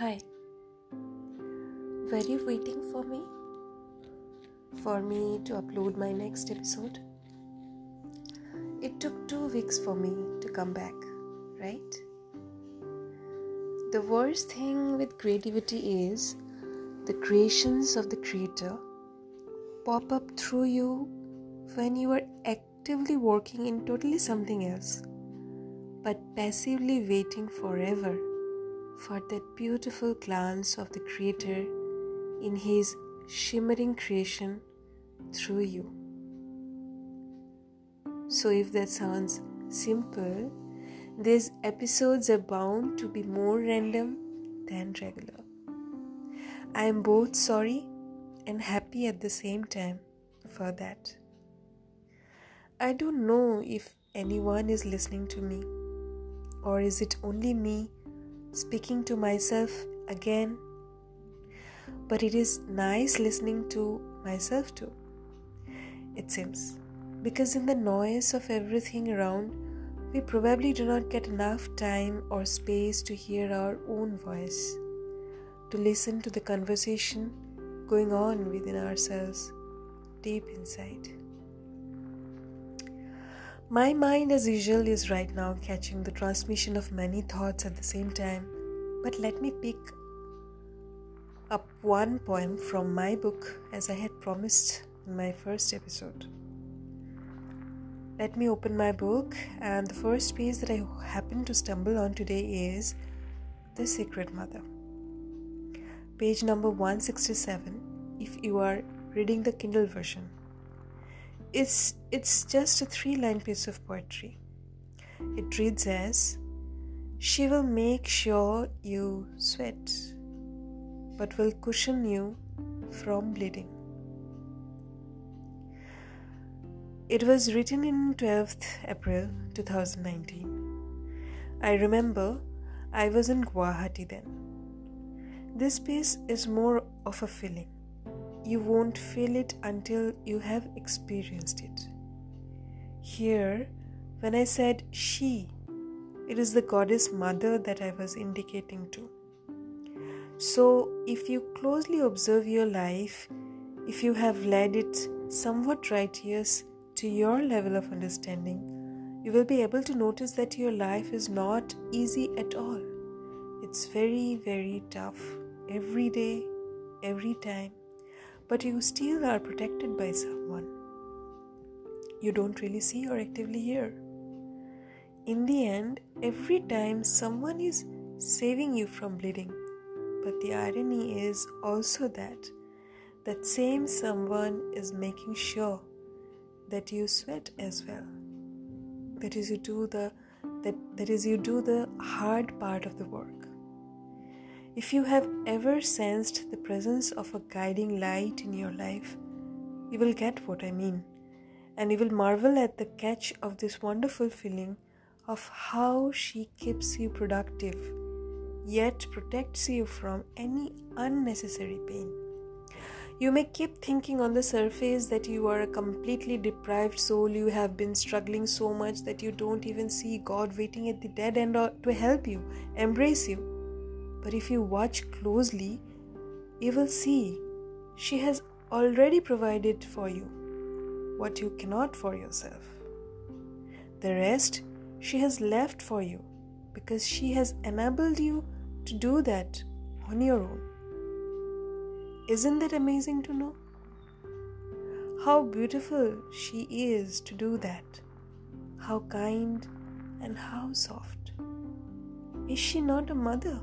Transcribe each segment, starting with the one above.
Hi. Were you waiting for me? For me to upload my next episode? It took two weeks for me to come back, right? The worst thing with creativity is the creations of the creator pop up through you when you are actively working in totally something else, but passively waiting forever for that beautiful glance of the Creator in His shimmering creation through you. So, if that sounds simple, these episodes are bound to be more random than regular. I am both sorry and happy at the same time for that. I don't know if anyone is listening to me, or is it only me speaking to myself again. But it is nice listening to myself too, it seems, because in the noise of everything around, we probably do not get enough time or space to hear our own voice, to listen to the conversation going on within ourselves deep inside. My mind, as usual, is right now catching the transmission of many thoughts at the same time. But let me pick up one poem from my book as I had promised in my first episode. Let me open my book, and the first page that I happen to stumble on today is The Secret Mother. Page number 167 if you are reading the Kindle version. It's it's just a three-line piece of poetry. It reads as She will make sure you sweat, but will cushion you from bleeding. It was written in 12th April 2019. I remember I was in Guwahati then. This piece is more of a feeling you won't feel it until you have experienced it. Here, when I said she, it is the goddess mother that I was indicating to. So, if you closely observe your life, if you have led it somewhat righteous to your level of understanding, you will be able to notice that your life is not easy at all. It's very, very tough every day, every time but you still are protected by someone you don't really see or actively hear. In the end, every time someone is saving you from bleeding, but the irony is also that that same someone is making sure that you sweat as well. That is you do the that, that is you do the hard part of the work. If you have ever sensed the presence of a guiding light in your life, you will get what I mean, and you will marvel at the catch of this wonderful feeling of how she keeps you productive, yet protects you from any unnecessary pain. You may keep thinking on the surface that you are a completely deprived soul, you have been struggling so much that you don't even see God waiting at the dead end to help you, embrace you. But if you watch closely, you will see she has already provided for you what you cannot for yourself. The rest she has left for you because she has enabled you to do that on your own. Isn't that amazing to know? How beautiful she is to do that. How kind and how soft. Is she not a mother?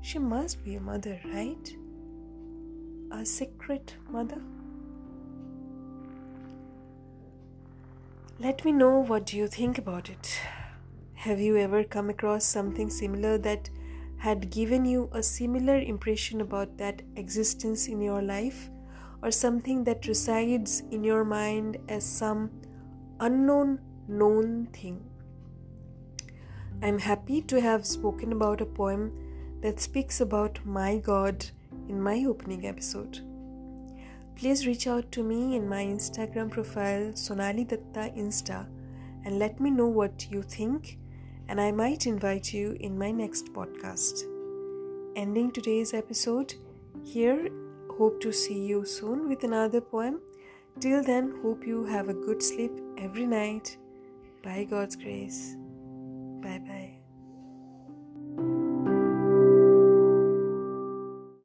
She must be a mother, right? A secret mother? Let me know what you think about it. Have you ever come across something similar that had given you a similar impression about that existence in your life, or something that resides in your mind as some unknown known thing? I'm happy to have spoken about a poem that speaks about my God in my opening episode. Please reach out to me in my Instagram profile Sonali Datta Insta and let me know what you think and I might invite you in my next podcast. ending today's episode here. Hope to see you soon with another poem. Till then, hope you have a good sleep every night. By God's grace. Bye bye.